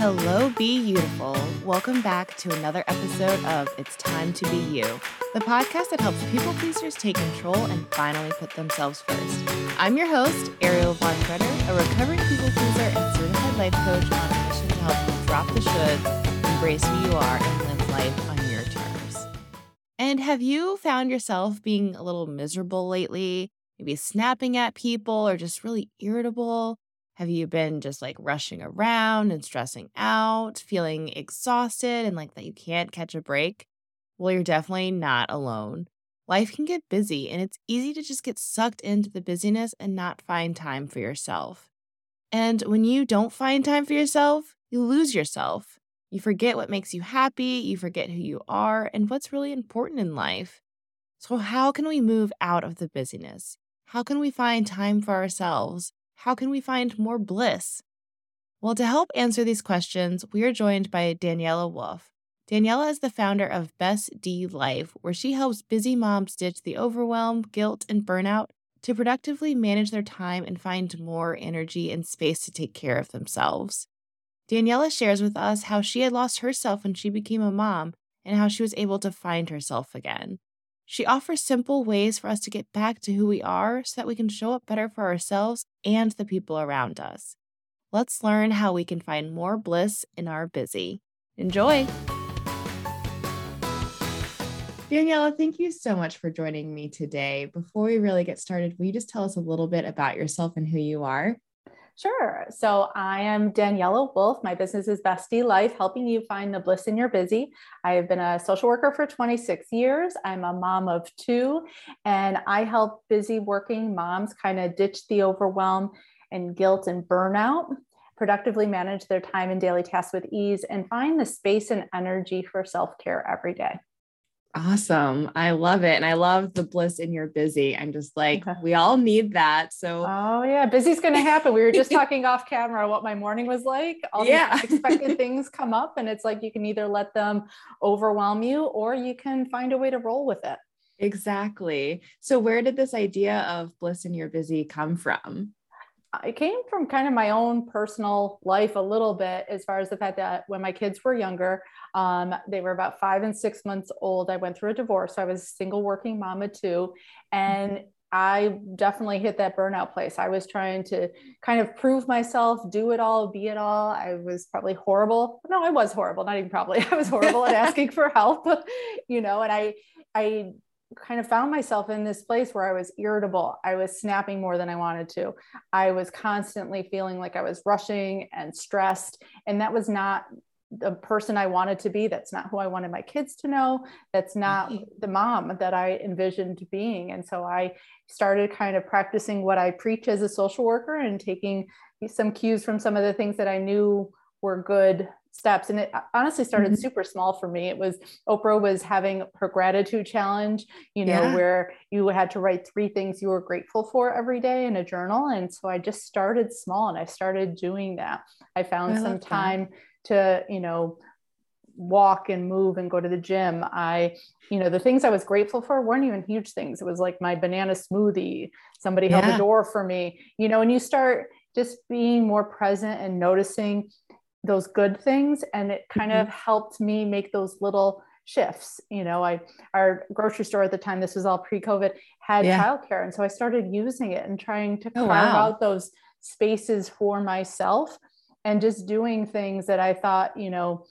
Hello, Be Beautiful. Welcome back to another episode of It's Time to Be You, the podcast that helps people pleasers take control and finally put themselves first. I'm your host, Ariel Von Tretter, a recovering people pleaser and certified life coach on a mission to help you drop the shoulds, embrace who you are, and live life on your terms. And have you found yourself being a little miserable lately? Maybe snapping at people or just really irritable? Have you been just like rushing around and stressing out, feeling exhausted and like that you can't catch a break? Well, you're definitely not alone. Life can get busy and it's easy to just get sucked into the busyness and not find time for yourself. And when you don't find time for yourself, you lose yourself. You forget what makes you happy, you forget who you are, and what's really important in life. So, how can we move out of the busyness? How can we find time for ourselves? How can we find more bliss? Well, to help answer these questions, we are joined by Daniela Wolf. Daniela is the founder of Best D Life, where she helps busy moms ditch the overwhelm, guilt, and burnout to productively manage their time and find more energy and space to take care of themselves. Daniela shares with us how she had lost herself when she became a mom and how she was able to find herself again. She offers simple ways for us to get back to who we are so that we can show up better for ourselves and the people around us. Let's learn how we can find more bliss in our busy. Enjoy! Daniela, thank you so much for joining me today. Before we really get started, will you just tell us a little bit about yourself and who you are? Sure. So I am Daniela Wolf. My business is Bestie Life, helping you find the bliss in your busy. I have been a social worker for 26 years. I'm a mom of two, and I help busy working moms kind of ditch the overwhelm and guilt and burnout, productively manage their time and daily tasks with ease, and find the space and energy for self care every day. Awesome. I love it. And I love the bliss in your busy. I'm just like, we all need that. So, oh, yeah, busy's going to happen. We were just talking off camera what my morning was like. All yeah. these expected things come up, and it's like you can either let them overwhelm you or you can find a way to roll with it. Exactly. So, where did this idea of bliss in your busy come from? It came from kind of my own personal life a little bit as far as the fact that when my kids were younger um, they were about five and six months old i went through a divorce so i was a single working mama too and I definitely hit that burnout place. I was trying to kind of prove myself, do it all, be it all. I was probably horrible. No, I was horrible, not even probably. I was horrible at asking for help, you know, and I I kind of found myself in this place where I was irritable. I was snapping more than I wanted to. I was constantly feeling like I was rushing and stressed. And that was not the person I wanted to be. That's not who I wanted my kids to know. That's not mm-hmm. the mom that I envisioned being. And so I started kind of practicing what I preach as a social worker and taking some cues from some of the things that I knew were good steps and it honestly started mm-hmm. super small for me it was oprah was having her gratitude challenge you know yeah. where you had to write three things you were grateful for every day in a journal and so i just started small and i started doing that i found I some time that. to you know walk and move and go to the gym i you know the things i was grateful for weren't even huge things it was like my banana smoothie somebody yeah. held the door for me you know and you start just being more present and noticing those good things and it kind mm-hmm. of helped me make those little shifts you know i our grocery store at the time this was all pre-covid had yeah. childcare and so i started using it and trying to oh, carve wow. out those spaces for myself and just doing things that i thought you know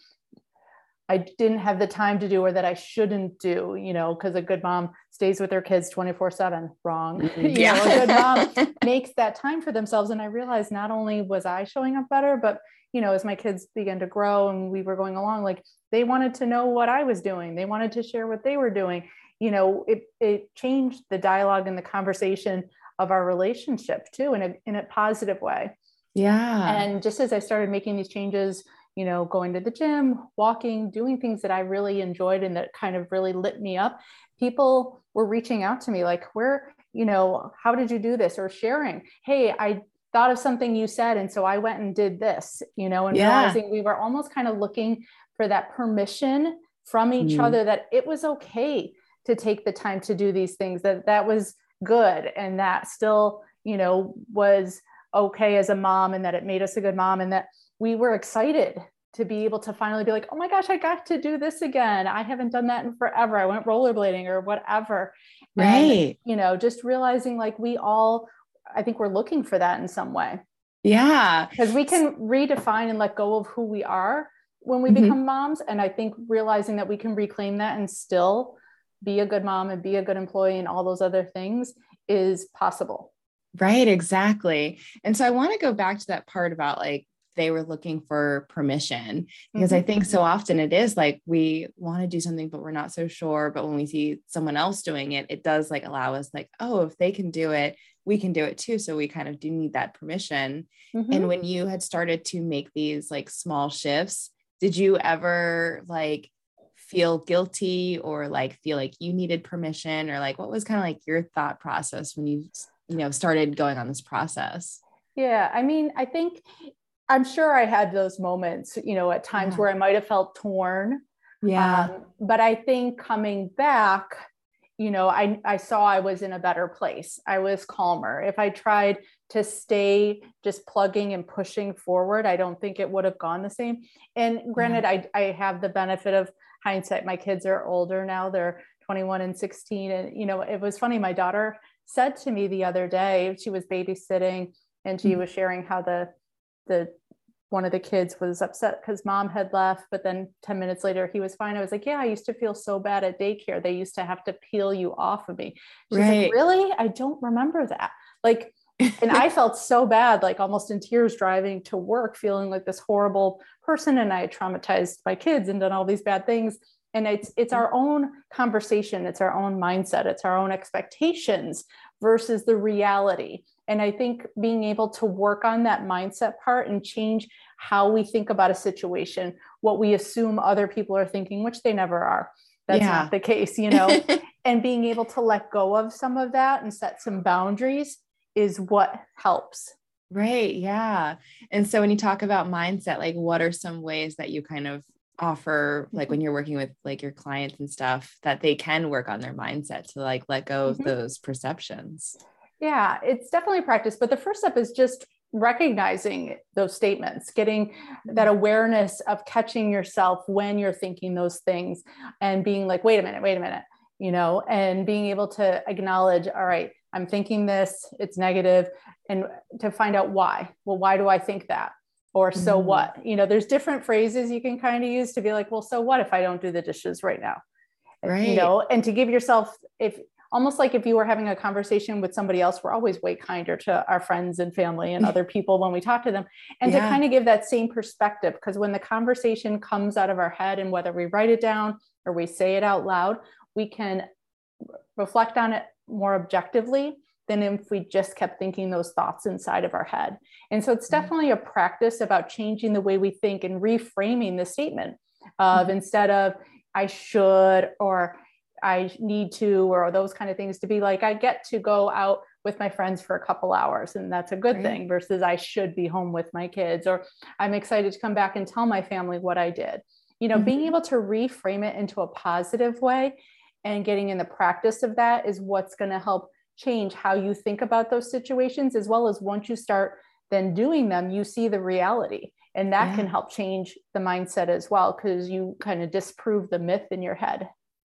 I didn't have the time to do or that I shouldn't do, you know, because a good mom stays with their kids 24 7. Wrong. Mm-hmm. yeah. Know, a good mom makes that time for themselves. And I realized not only was I showing up better, but you know, as my kids began to grow and we were going along, like they wanted to know what I was doing. They wanted to share what they were doing. You know, it it changed the dialogue and the conversation of our relationship too in a in a positive way. Yeah. And just as I started making these changes, you know, going to the gym, walking, doing things that I really enjoyed and that kind of really lit me up, people were reaching out to me like, where, you know, how did you do this? Or sharing, hey, I thought of something you said and so i went and did this you know and yeah. realizing we were almost kind of looking for that permission from each mm. other that it was okay to take the time to do these things that that was good and that still you know was okay as a mom and that it made us a good mom and that we were excited to be able to finally be like, oh my gosh, I got to do this again. I haven't done that in forever. I went rollerblading or whatever. Right. And, you know, just realizing like we all, I think we're looking for that in some way. Yeah. Because we can redefine and let go of who we are when we mm-hmm. become moms. And I think realizing that we can reclaim that and still be a good mom and be a good employee and all those other things is possible. Right, exactly. And so I want to go back to that part about like they were looking for permission because mm-hmm. I think so often it is like we want to do something, but we're not so sure. But when we see someone else doing it, it does like allow us, like, oh, if they can do it, we can do it too. So we kind of do need that permission. Mm-hmm. And when you had started to make these like small shifts, did you ever like feel guilty or like feel like you needed permission or like what was kind of like your thought process when you you know started going on this process yeah i mean i think i'm sure i had those moments you know at times yeah. where i might have felt torn yeah um, but i think coming back you know I, I saw i was in a better place. I was calmer. If i tried to stay just plugging and pushing forward i don't think it would have gone the same. And granted yeah. I, I have the benefit of hindsight. My kids are older now. They're 21 and 16 and you know it was funny. My daughter said to me the other day she was babysitting and she mm-hmm. was sharing how the the one of the kids was upset because mom had left but then 10 minutes later he was fine i was like yeah i used to feel so bad at daycare they used to have to peel you off of me she's right. like really i don't remember that like and I felt so bad, like almost in tears driving to work, feeling like this horrible person. And I had traumatized my kids and done all these bad things. And it's it's our own conversation, it's our own mindset, it's our own expectations versus the reality. And I think being able to work on that mindset part and change how we think about a situation, what we assume other people are thinking, which they never are. That's yeah. not the case, you know. and being able to let go of some of that and set some boundaries is what helps. Right. Yeah. And so when you talk about mindset, like what are some ways that you kind of offer, like when mm-hmm. you're working with like your clients and stuff, that they can work on their mindset to like let go of mm-hmm. those perceptions? Yeah, it's definitely practice. But the first step is just recognizing those statements, getting that mm-hmm. awareness of catching yourself when you're thinking those things and being like, wait a minute, wait a minute, you know, and being able to acknowledge, all right, I'm thinking this, it's negative, and to find out why. Well, why do I think that? Or so mm-hmm. what? You know, there's different phrases you can kind of use to be like, well, so what if I don't do the dishes right now? Right. You know, and to give yourself, if almost like if you were having a conversation with somebody else, we're always way kinder to our friends and family and other people when we talk to them. And yeah. to kind of give that same perspective, because when the conversation comes out of our head and whether we write it down or we say it out loud, we can reflect on it more objectively than if we just kept thinking those thoughts inside of our head. And so it's mm-hmm. definitely a practice about changing the way we think and reframing the statement of mm-hmm. instead of I should or I need to or those kind of things to be like I get to go out with my friends for a couple hours and that's a good right. thing versus I should be home with my kids or I'm excited to come back and tell my family what I did. You know, mm-hmm. being able to reframe it into a positive way and getting in the practice of that is what's going to help change how you think about those situations as well as once you start then doing them you see the reality and that yeah. can help change the mindset as well because you kind of disprove the myth in your head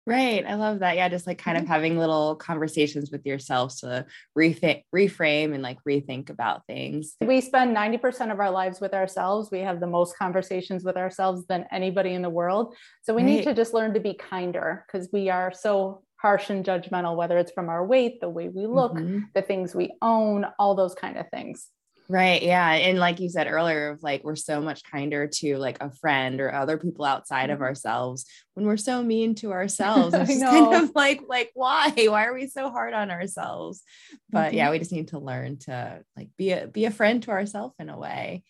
Right. I love that. Yeah. Just like kind of having little conversations with yourself to rethink, reframe and like rethink about things. We spend 90% of our lives with ourselves. We have the most conversations with ourselves than anybody in the world. So we right. need to just learn to be kinder because we are so harsh and judgmental, whether it's from our weight, the way we look, mm-hmm. the things we own, all those kind of things. Right. Yeah. And like you said earlier, of like we're so much kinder to like a friend or other people outside of mm-hmm. ourselves when we're so mean to ourselves. It's kind of like, like, why? Why are we so hard on ourselves? But mm-hmm. yeah, we just need to learn to like be a be a friend to ourselves in a way.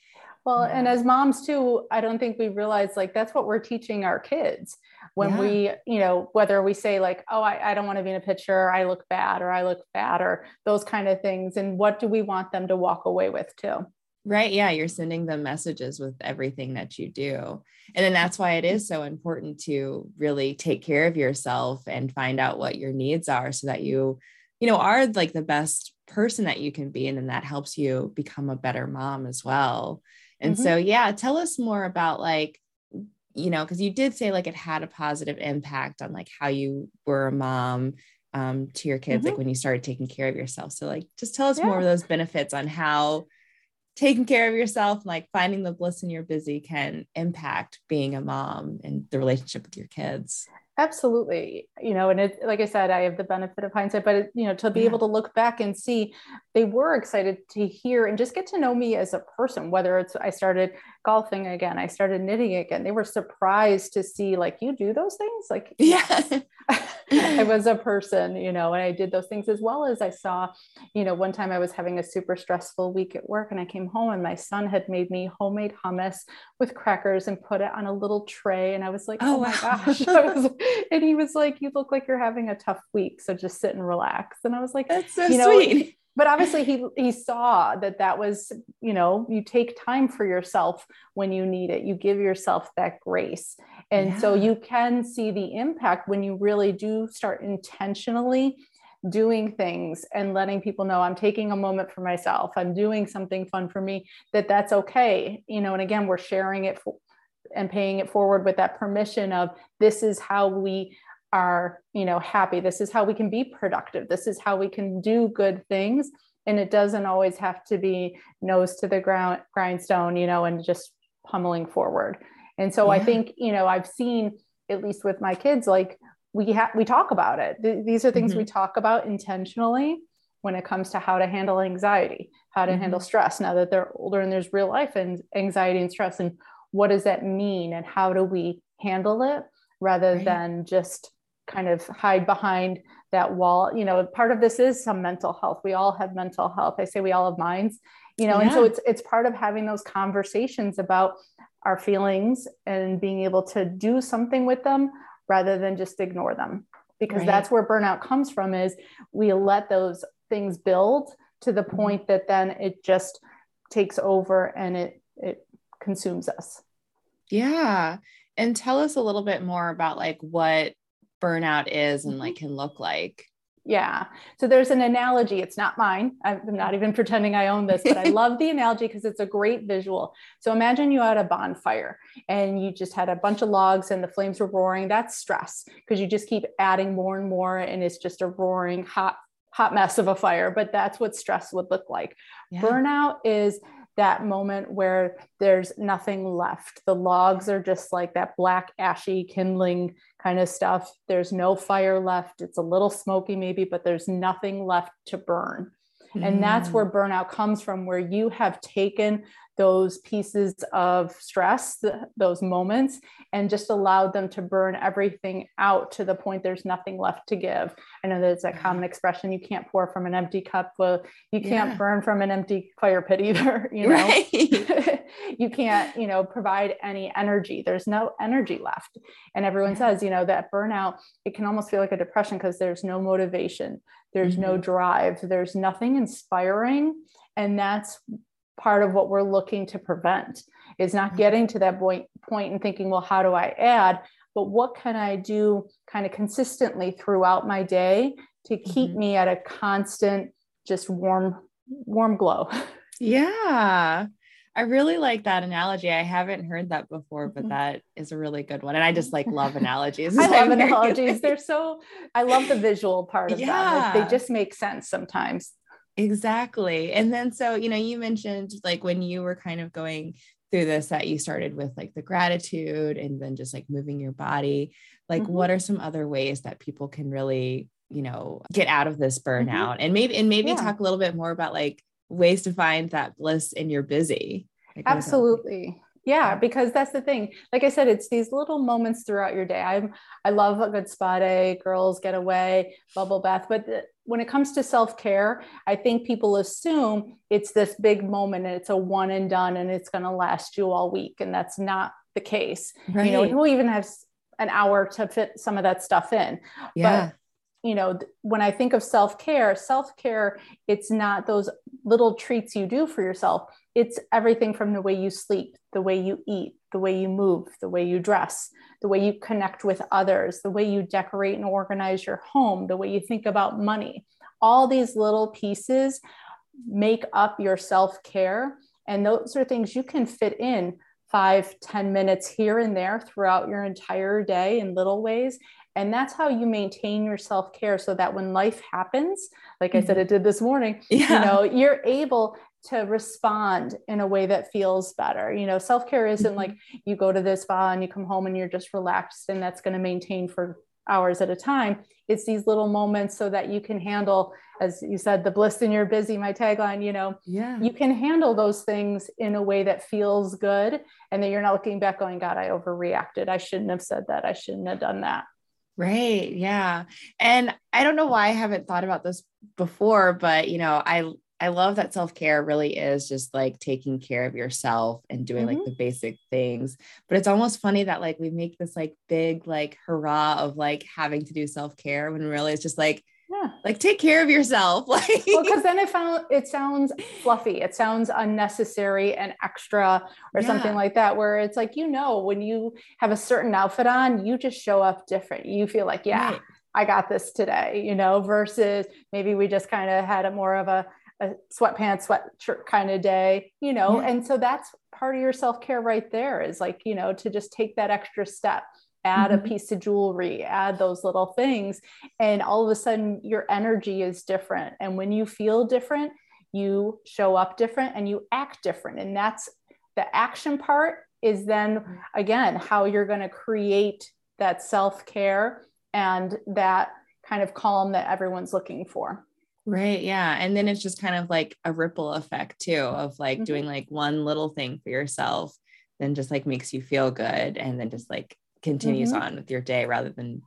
Well, yeah. and as moms too, I don't think we realize like that's what we're teaching our kids when yeah. we, you know, whether we say like, oh, I, I don't want to be in a picture, I look bad, or I look fat, or those kind of things. And what do we want them to walk away with too? Right. Yeah. You're sending them messages with everything that you do. And then that's why it is so important to really take care of yourself and find out what your needs are so that you, you know, are like the best person that you can be. And then that helps you become a better mom as well. And mm-hmm. so, yeah, tell us more about like, you know, because you did say like it had a positive impact on like how you were a mom um, to your kids, mm-hmm. like when you started taking care of yourself. So, like, just tell us yeah. more of those benefits on how taking care of yourself, like finding the bliss in your busy, can impact being a mom and the relationship with your kids. Absolutely. You know, and it, like I said, I have the benefit of hindsight, but, it, you know, to be yeah. able to look back and see they were excited to hear and just get to know me as a person, whether it's I started golfing again, I started knitting again. They were surprised to see, like, you do those things. Like, yeah. I was a person, you know, and I did those things as well as I saw, you know, one time I was having a super stressful week at work and I came home and my son had made me homemade hummus with crackers and put it on a little tray. And I was like, oh, oh my wow. gosh. Was, and he was like, you look like you're having a tough week. So just sit and relax. And I was like, that's so you know, sweet but obviously he he saw that that was you know you take time for yourself when you need it. You give yourself that grace. And yeah. so you can see the impact when you really do start intentionally doing things and letting people know I'm taking a moment for myself. I'm doing something fun for me that that's okay. You know and again we're sharing it for, and paying it forward with that permission of this is how we are you know happy this is how we can be productive this is how we can do good things and it doesn't always have to be nose to the ground grindstone you know and just pummeling forward and so yeah. i think you know i've seen at least with my kids like we have we talk about it Th- these are things mm-hmm. we talk about intentionally when it comes to how to handle anxiety how to mm-hmm. handle stress now that they're older and there's real life and anxiety and stress and what does that mean and how do we handle it rather right. than just kind of hide behind that wall you know part of this is some mental health we all have mental health i say we all have minds you know yeah. and so it's it's part of having those conversations about our feelings and being able to do something with them rather than just ignore them because right. that's where burnout comes from is we let those things build to the mm-hmm. point that then it just takes over and it it consumes us yeah and tell us a little bit more about like what burnout is and like mm-hmm. can look like yeah. So there's an analogy. It's not mine. I'm not even pretending I own this, but I love the analogy because it's a great visual. So imagine you had a bonfire and you just had a bunch of logs and the flames were roaring. That's stress because you just keep adding more and more and it's just a roaring hot hot mess of a fire, but that's what stress would look like. Yeah. Burnout is that moment where there's nothing left. The logs are just like that black, ashy, kindling kind of stuff. There's no fire left. It's a little smoky, maybe, but there's nothing left to burn. Mm. And that's where mm. burnout comes from, where you have taken those pieces of stress, those moments, and just allowed them to burn everything out to the point there's nothing left to give. I know there's that common expression you can't pour from an empty cup. Well, you can't yeah. burn from an empty fire pit either, you know. Right. you can't, you know, provide any energy. There's no energy left. And everyone yeah. says, you know, that burnout, it can almost feel like a depression because there's no motivation, there's mm-hmm. no drive, there's nothing inspiring. And that's part of what we're looking to prevent is not mm-hmm. getting to that point point and thinking well how do i add but what can i do kind of consistently throughout my day to keep mm-hmm. me at a constant just warm warm glow yeah I really like that analogy. I haven't heard that before, but mm-hmm. that is a really good one. And I just like love analogies. I love analogies. They're so I love the visual part of yeah. them. Like, they just make sense sometimes. Exactly. And then so, you know, you mentioned like when you were kind of going through this that you started with like the gratitude and then just like moving your body. Like mm-hmm. what are some other ways that people can really, you know, get out of this mm-hmm. burnout? Mm-hmm. And maybe and maybe yeah. talk a little bit more about like ways to find that bliss in your busy. Like, Absolutely yeah because that's the thing. Like i said it's these little moments throughout your day. I'm i love a good spa day girls get away bubble bath. But when it comes to self-care i think people assume it's this big moment and it's a one and done and it's going to last you all week and that's not the case. Right. you know we'll even have an hour to fit some of that stuff in. Yeah. but you know when i think of self-care self-care it's not those little treats you do for yourself it's everything from the way you sleep the way you eat the way you move the way you dress the way you connect with others the way you decorate and organize your home the way you think about money all these little pieces make up your self-care and those are things you can fit in five ten minutes here and there throughout your entire day in little ways. And that's how you maintain your self care so that when life happens, like I said, mm-hmm. it did this morning, yeah. you know, you're able to respond in a way that feels better. You know, self care isn't mm-hmm. like you go to this spa and you come home and you're just relaxed and that's going to maintain for hours at a time. It's these little moments so that you can handle, as you said, the bliss in your busy, my tagline, you know, yeah, you can handle those things in a way that feels good. And then you're not looking back going, God, I overreacted. I shouldn't have said that. I shouldn't have done that. Right. Yeah. And I don't know why I haven't thought about this before, but you know, I I love that self care really is just like taking care of yourself and doing mm-hmm. like the basic things. But it's almost funny that like we make this like big like hurrah of like having to do self care when really it's just like, yeah, like take care of yourself. Like, well, because then it found it sounds fluffy, it sounds unnecessary and extra or yeah. something like that. Where it's like, you know, when you have a certain outfit on, you just show up different. You feel like, yeah. Right. I got this today, you know, versus maybe we just kind of had a more of a a sweatpants, sweatshirt kind of day, you know, yeah. and so that's part of your self care right there is like, you know, to just take that extra step, add mm-hmm. a piece of jewelry, add those little things. And all of a sudden, your energy is different. And when you feel different, you show up different and you act different. And that's the action part is then again how you're going to create that self care and that kind of calm that everyone's looking for. Right. Yeah. And then it's just kind of like a ripple effect too of like mm-hmm. doing like one little thing for yourself, then just like makes you feel good and then just like continues mm-hmm. on with your day rather than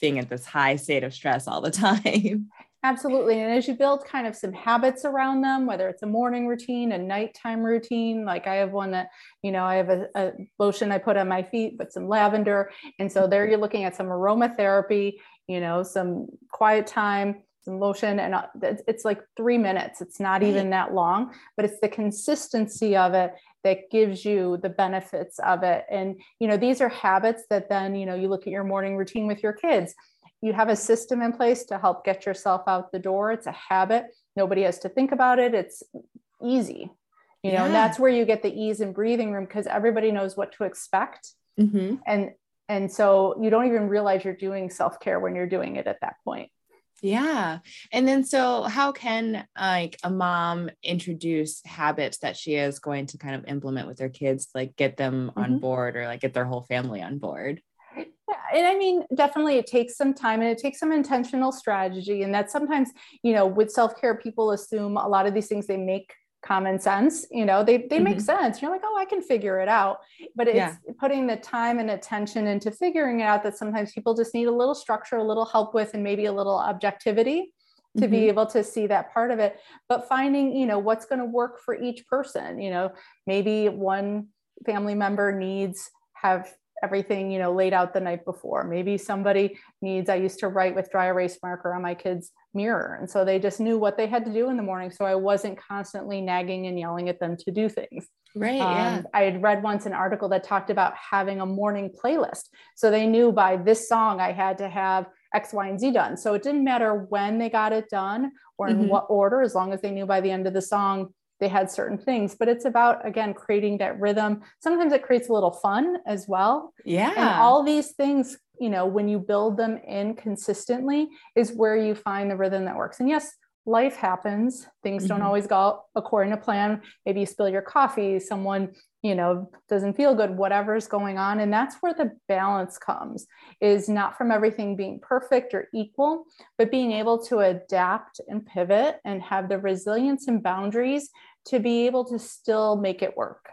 being at this high state of stress all the time. Absolutely. And as you build kind of some habits around them, whether it's a morning routine, a nighttime routine, like I have one that, you know, I have a, a lotion I put on my feet, but some lavender. And so there you're looking at some aromatherapy, you know, some quiet time some lotion and uh, it's like three minutes it's not even that long but it's the consistency of it that gives you the benefits of it. And you know these are habits that then you know you look at your morning routine with your kids. You have a system in place to help get yourself out the door. It's a habit. Nobody has to think about it. It's easy you know yeah. and that's where you get the ease and breathing room because everybody knows what to expect. Mm-hmm. and and so you don't even realize you're doing self-care when you're doing it at that point yeah. And then so how can like a mom introduce habits that she is going to kind of implement with their kids, like get them mm-hmm. on board or like get their whole family on board? Yeah, and I mean, definitely it takes some time and it takes some intentional strategy. And that sometimes, you know, with self care, people assume a lot of these things they make common sense you know they, they mm-hmm. make sense you're like oh i can figure it out but it's yeah. putting the time and attention into figuring it out that sometimes people just need a little structure a little help with and maybe a little objectivity to mm-hmm. be able to see that part of it but finding you know what's going to work for each person you know maybe one family member needs have everything you know laid out the night before maybe somebody needs i used to write with dry erase marker on my kids mirror. And so they just knew what they had to do in the morning. So i wasn't constantly nagging and yelling at them to do things. Right um, yeah. I had read once an article that talked about having a morning playlist. So they knew by this song i had to have x y and z done. So it didn't matter when they got it done or in mm-hmm. what order as long as they knew by the end of the song they had certain things. But it's about again creating that rhythm. Sometimes it creates a little fun as well. Yeah. and all these things you know when you build them in consistently is where you find the rhythm that works. And yes life happens. Things mm-hmm. don't always go according to plan. Maybe you spill your coffee someone you know doesn't feel good whatever's going on. And that's where the balance comes is not from everything being perfect or equal but being able to adapt and pivot and have the resilience and boundaries to be able to still make it work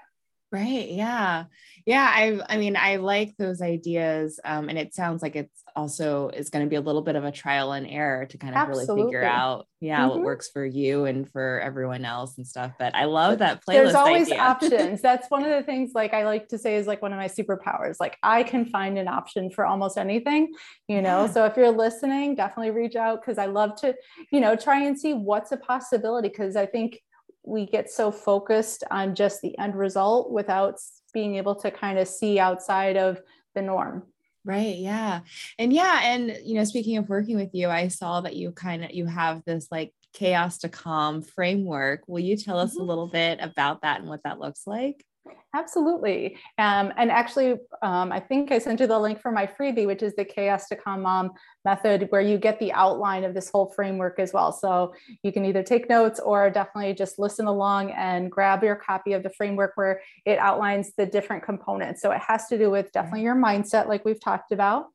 Right. Yeah. Yeah. I I mean, I like those ideas. Um, and it sounds like it's also is going to be a little bit of a trial and error to kind of Absolutely. really figure out, yeah, mm-hmm. what works for you and for everyone else and stuff. But I love that playlist. There's always idea. options. That's one of the things like I like to say is like one of my superpowers. Like I can find an option for almost anything, you know. Yeah. So if you're listening, definitely reach out because I love to, you know, try and see what's a possibility. Cause I think we get so focused on just the end result without being able to kind of see outside of the norm. Right yeah. And yeah and you know speaking of working with you i saw that you kind of you have this like chaos to calm framework. Will you tell us mm-hmm. a little bit about that and what that looks like Absolutely. Um, and actually, um, I think I sent you the link for my freebie, which is the Chaos to Calm Mom method, where you get the outline of this whole framework as well. So you can either take notes or definitely just listen along and grab your copy of the framework where it outlines the different components. So it has to do with definitely your mindset, like we've talked about,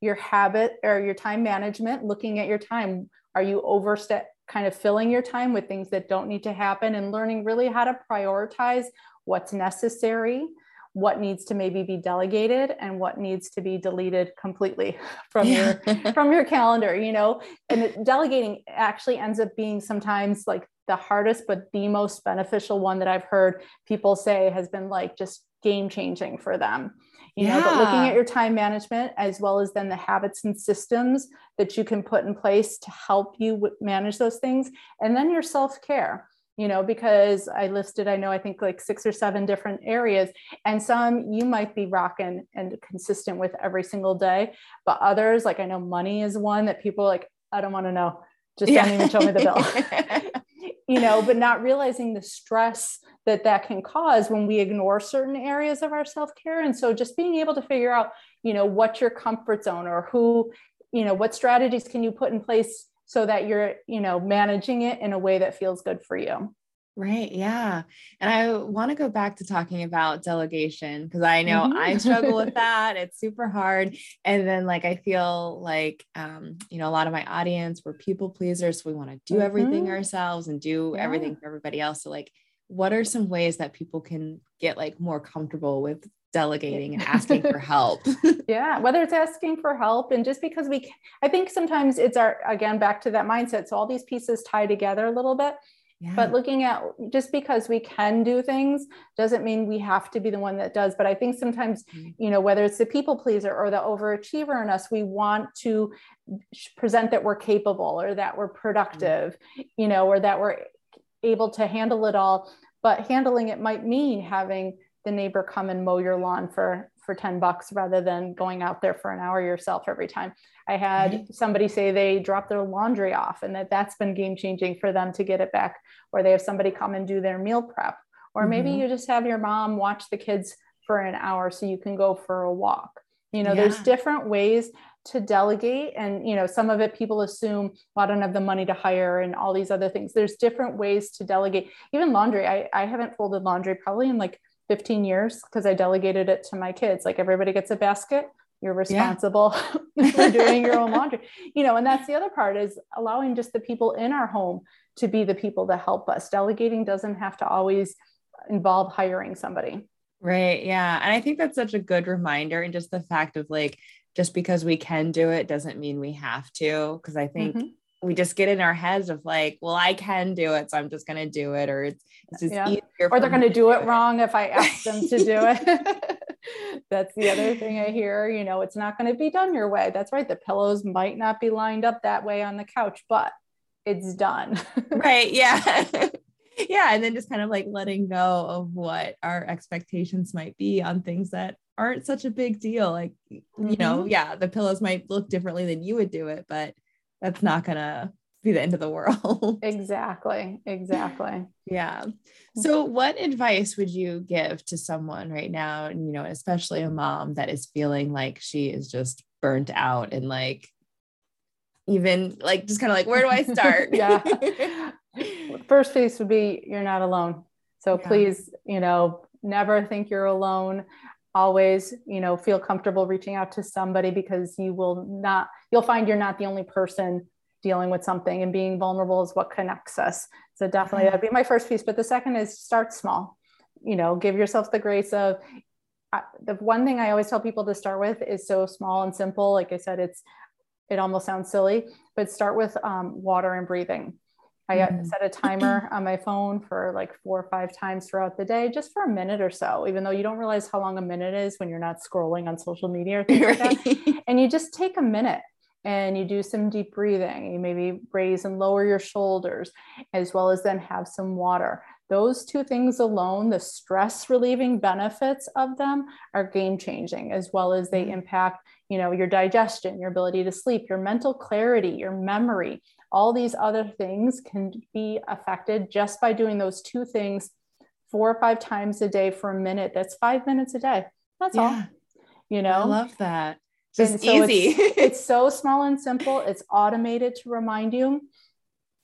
your habit or your time management, looking at your time. Are you overstep? kind of filling your time with things that don't need to happen and learning really how to prioritize what's necessary what needs to maybe be delegated and what needs to be deleted completely from your from your calendar you know? And delegating actually ends up being sometimes like the hardest but the most beneficial one that i've heard people say has been like just game changing for them. You yeah. know but looking at your time management as well as then the habits and systems that you can put in place to help you manage those things and then your self-care you know, because I listed, I know, I think like six or seven different areas, and some you might be rocking and consistent with every single day, but others, like I know money is one that people like, I don't want to know, just yeah. don't even show me the bill, you know, but not realizing the stress that that can cause when we ignore certain areas of our self care. And so just being able to figure out, you know, what's your comfort zone or who, you know, what strategies can you put in place so that you're you know managing it in a way that feels good for you Right. Yeah. And I want to go back to talking about delegation because I know mm-hmm. I struggle with that. It's super hard. And then, like, I feel like, um, you know, a lot of my audience, we're people pleasers. So we want to do mm-hmm. everything ourselves and do yeah. everything for everybody else. So, like, what are some ways that people can get like more comfortable with delegating and asking for help. yeah, whether it's asking for help and just because we, I think sometimes it's our, again, back to that mindset. So all these pieces tie together a little bit. Yeah. But looking at just because we can do things doesn't mean we have to be the one that does. But I think sometimes, mm-hmm. you know, whether it's the people pleaser or the overachiever in us, we want to present that we're capable or that we're productive, mm-hmm. you know, or that we're able to handle it all. But handling it might mean having the neighbor come and mow your lawn for for 10 bucks rather than going out there for an hour yourself every time i had mm-hmm. somebody say they drop their laundry off and that that's been game changing for them to get it back or they have somebody come and do their meal prep or mm-hmm. maybe you just have your mom watch the kids for an hour so you can go for a walk you know yeah. there's different ways to delegate and you know some of it people assume well, i don't have the money to hire and all these other things there's different ways to delegate even laundry i, I haven't folded laundry probably in like 15 years because I delegated it to my kids. Like everybody gets a basket, you're responsible yeah. for doing your own laundry. You know, and that's the other part is allowing just the people in our home to be the people to help us. Delegating doesn't have to always involve hiring somebody. Right. Yeah. And I think that's such a good reminder. And just the fact of like, just because we can do it doesn't mean we have to. Cause I think mm-hmm we just get in our heads of like, well, I can do it, so I'm just gonna do it, or it's, it's just yeah. easier. Or they're gonna do it, it wrong if I ask them to do it. That's the other thing I hear. You know, it's not gonna be done your way. That's right. The pillows might not be lined up that way on the couch, but it's done. right. Yeah. yeah. And then just kind of like letting go of what our expectations might be on things that aren't such a big deal. Like, mm-hmm. you know, mm-hmm. yeah, the pillows might look differently than you would do it, but that's not gonna be the end of the world. exactly. Exactly. yeah. Mm. So what advice would you give to someone right now, you know, especially a mom that is feeling like she is just burnt out and like even like just kind of like where do I start? yeah. First piece would be you're not alone. So yeah. please, you know, never think you're alone always you know feel comfortable reaching out to somebody because you will not you'll find you're not the only person dealing with something and being vulnerable is what connects us so definitely that'd be my first piece but the second is start small you know give yourself the grace of the one thing i always tell people to start with is so small and simple like i said it's it almost sounds silly but start with um, water and breathing I mm-hmm. set a timer on my phone for like four or five times throughout the day, just for a minute or so, even though you don't realize how long a minute is when you're not scrolling on social media or things right. like that. And you just take a minute and you do some deep breathing. You maybe raise and lower your shoulders, as well as then have some water. Those two things alone, the stress relieving benefits of them are game changing, as well as they mm-hmm. impact, you know, your digestion, your ability to sleep, your mental clarity, your memory, all these other things can be affected just by doing those two things four or five times a day for a minute. That's five minutes a day. That's yeah. all. You know, I love that. Just so easy. It's, it's so small and simple. It's automated to remind you.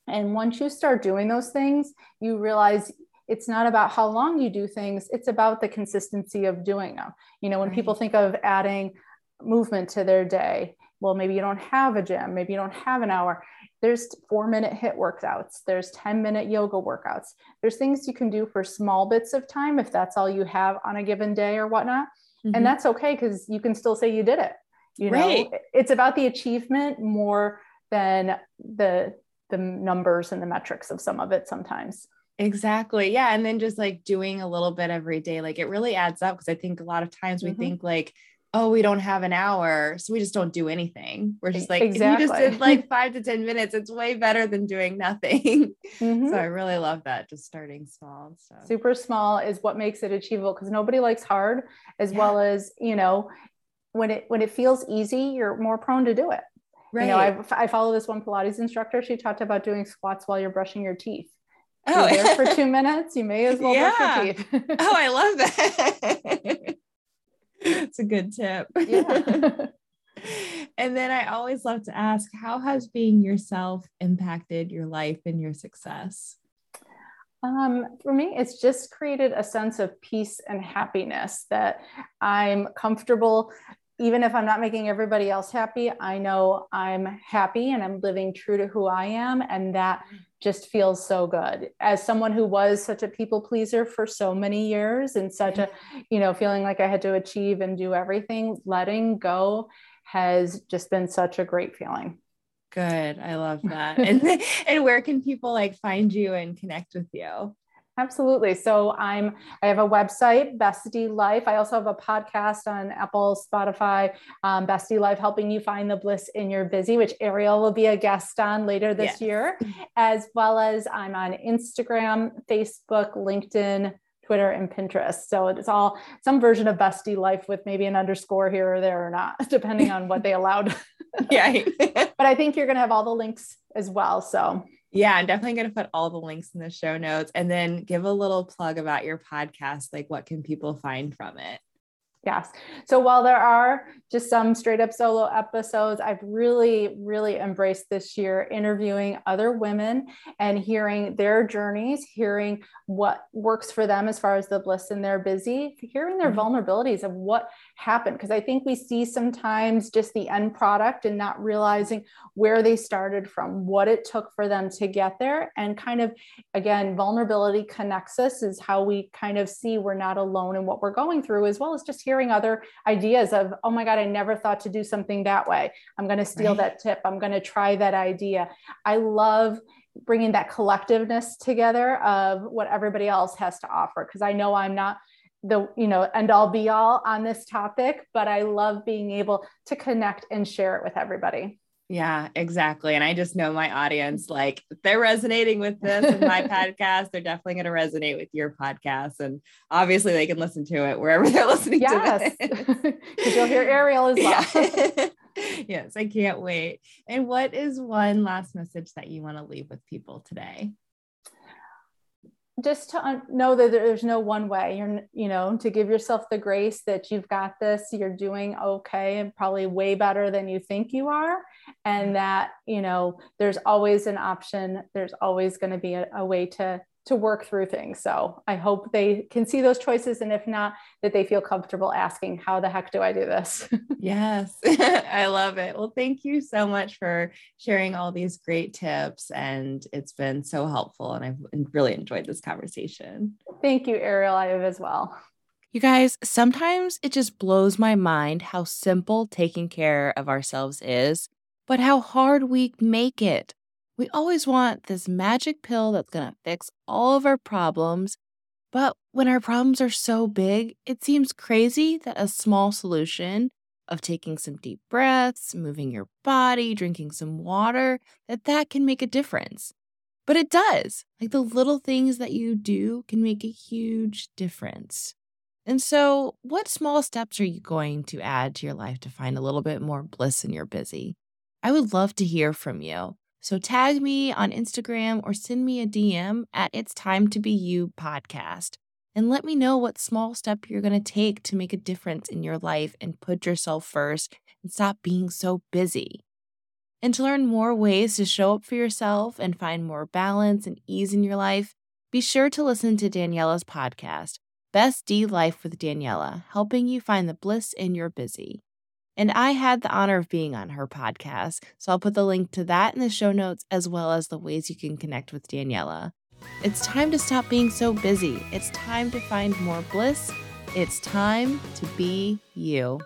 And once you start doing those things, you realize it's not about how long you do things, it's about the consistency of doing them. You know, when right. people think of adding movement to their day, well, maybe you don't have a gym, maybe you don't have an hour. There's four minute HIIT workouts, there's 10 minute yoga workouts. There's things you can do for small bits of time if that's all you have on a given day or whatnot. Mm-hmm. And that's okay because you can still say you did it. You know, right. it's about the achievement more than the the numbers and the metrics of some of it sometimes. Exactly. Yeah. And then just like doing a little bit every day, like it really adds up because I think a lot of times we mm-hmm. think like, oh, we don't have an hour. So we just don't do anything. We're just like, exactly. if you just did like five to 10 minutes, it's way better than doing nothing. Mm-hmm. So I really love that. Just starting small. So super small is what makes it achievable because nobody likes hard as yeah. well as, you know, when it when it feels easy, you're more prone to do it. Right. You know, I, I follow this one Pilates instructor. She talked about doing squats while you're brushing your teeth. Oh, you're there for two minutes. You may as well yeah. brush your teeth. oh, I love that. It's a good tip. Yeah. and then I always love to ask, how has being yourself impacted your life and your success? Um, for me, it's just created a sense of peace and happiness that I'm comfortable even if I'm not making everybody else happy, I know I'm happy and I'm living true to who I am. And that just feels so good. As someone who was such a people pleaser for so many years and such a, you know, feeling like I had to achieve and do everything, letting go has just been such a great feeling. Good. I love that. and and where can people like find you and connect with you? Absolutely. So I'm I have a website, Bestie Life. I also have a podcast on Apple, Spotify, um, Bestie Life, helping you find the bliss in your busy, which Ariel will be a guest on later this yes. year, as well as I'm on Instagram, Facebook, LinkedIn, Twitter, and Pinterest. So it's all some version of Bestie Life with maybe an underscore here or there or not, depending on what they allowed. yeah. but I think you're going to have all the links as well. So yeah, I'm definitely going to put all the links in the show notes and then give a little plug about your podcast. Like, what can people find from it? Yes. So while there are just some straight up solo episodes, I've really, really embraced this year interviewing other women and hearing their journeys, hearing what works for them as far as the bliss in their busy, hearing their mm-hmm. vulnerabilities of what happened. Because I think we see sometimes just the end product and not realizing where they started from, what it took for them to get there. And kind of, again, vulnerability connects us, is how we kind of see we're not alone in what we're going through, as well as just hearing other ideas of, oh my God, I never thought to do something that way. I'm going to steal right. that tip. I'm going to try that idea. I love bringing that collectiveness together of what everybody else has to offer because I know I'm not the you know end all be all on this topic but i love being able to connect and share it with everybody yeah, exactly. And I just know my audience, like they're resonating with this and my podcast. They're definitely going to resonate with your podcast. And obviously they can listen to it wherever they're listening yes. to it. Because you'll hear Ariel as well. Yeah. yes, I can't wait. And what is one last message that you want to leave with people today? Just to know that there's no one way. You're you know to give yourself the grace that you've got this you're doing okay and probably way better than you think you are. And mm-hmm. that you know there's always an option. There's always going to be a, a way to to work through things. So I hope they can see those choices. And if not, that they feel comfortable asking, how the heck do I do this? yes, I love it. Well, thank you so much for sharing all these great tips. And it's been so helpful. And I've really enjoyed this conversation. Thank you, Ariel. I have as well. You guys, sometimes it just blows my mind how simple taking care of ourselves is, but how hard we make it. We always want this magic pill that's going to fix all of our problems. But when our problems are so big, it seems crazy that a small solution of taking some deep breaths, moving your body, drinking some water, that that can make a difference. But it does. Like the little things that you do can make a huge difference. And so, what small steps are you going to add to your life to find a little bit more bliss in your busy? I would love to hear from you. So tag me on Instagram or send me a DM at It's Time to Be You podcast. and let me know what small step you're going to take to make a difference in your life and put yourself first and stop being so busy. And to learn more ways to show up for yourself and find more balance and ease in your life, be sure to listen to Daniela's podcast, Best D Life with Daniela, helping you find the bliss in your busy. And I had the honor of being on her podcast, so I'll put the link to that in the show notes as well as the ways you can connect with Daniela. It's time to stop being so busy. It's time to find more bliss. It's time to be you.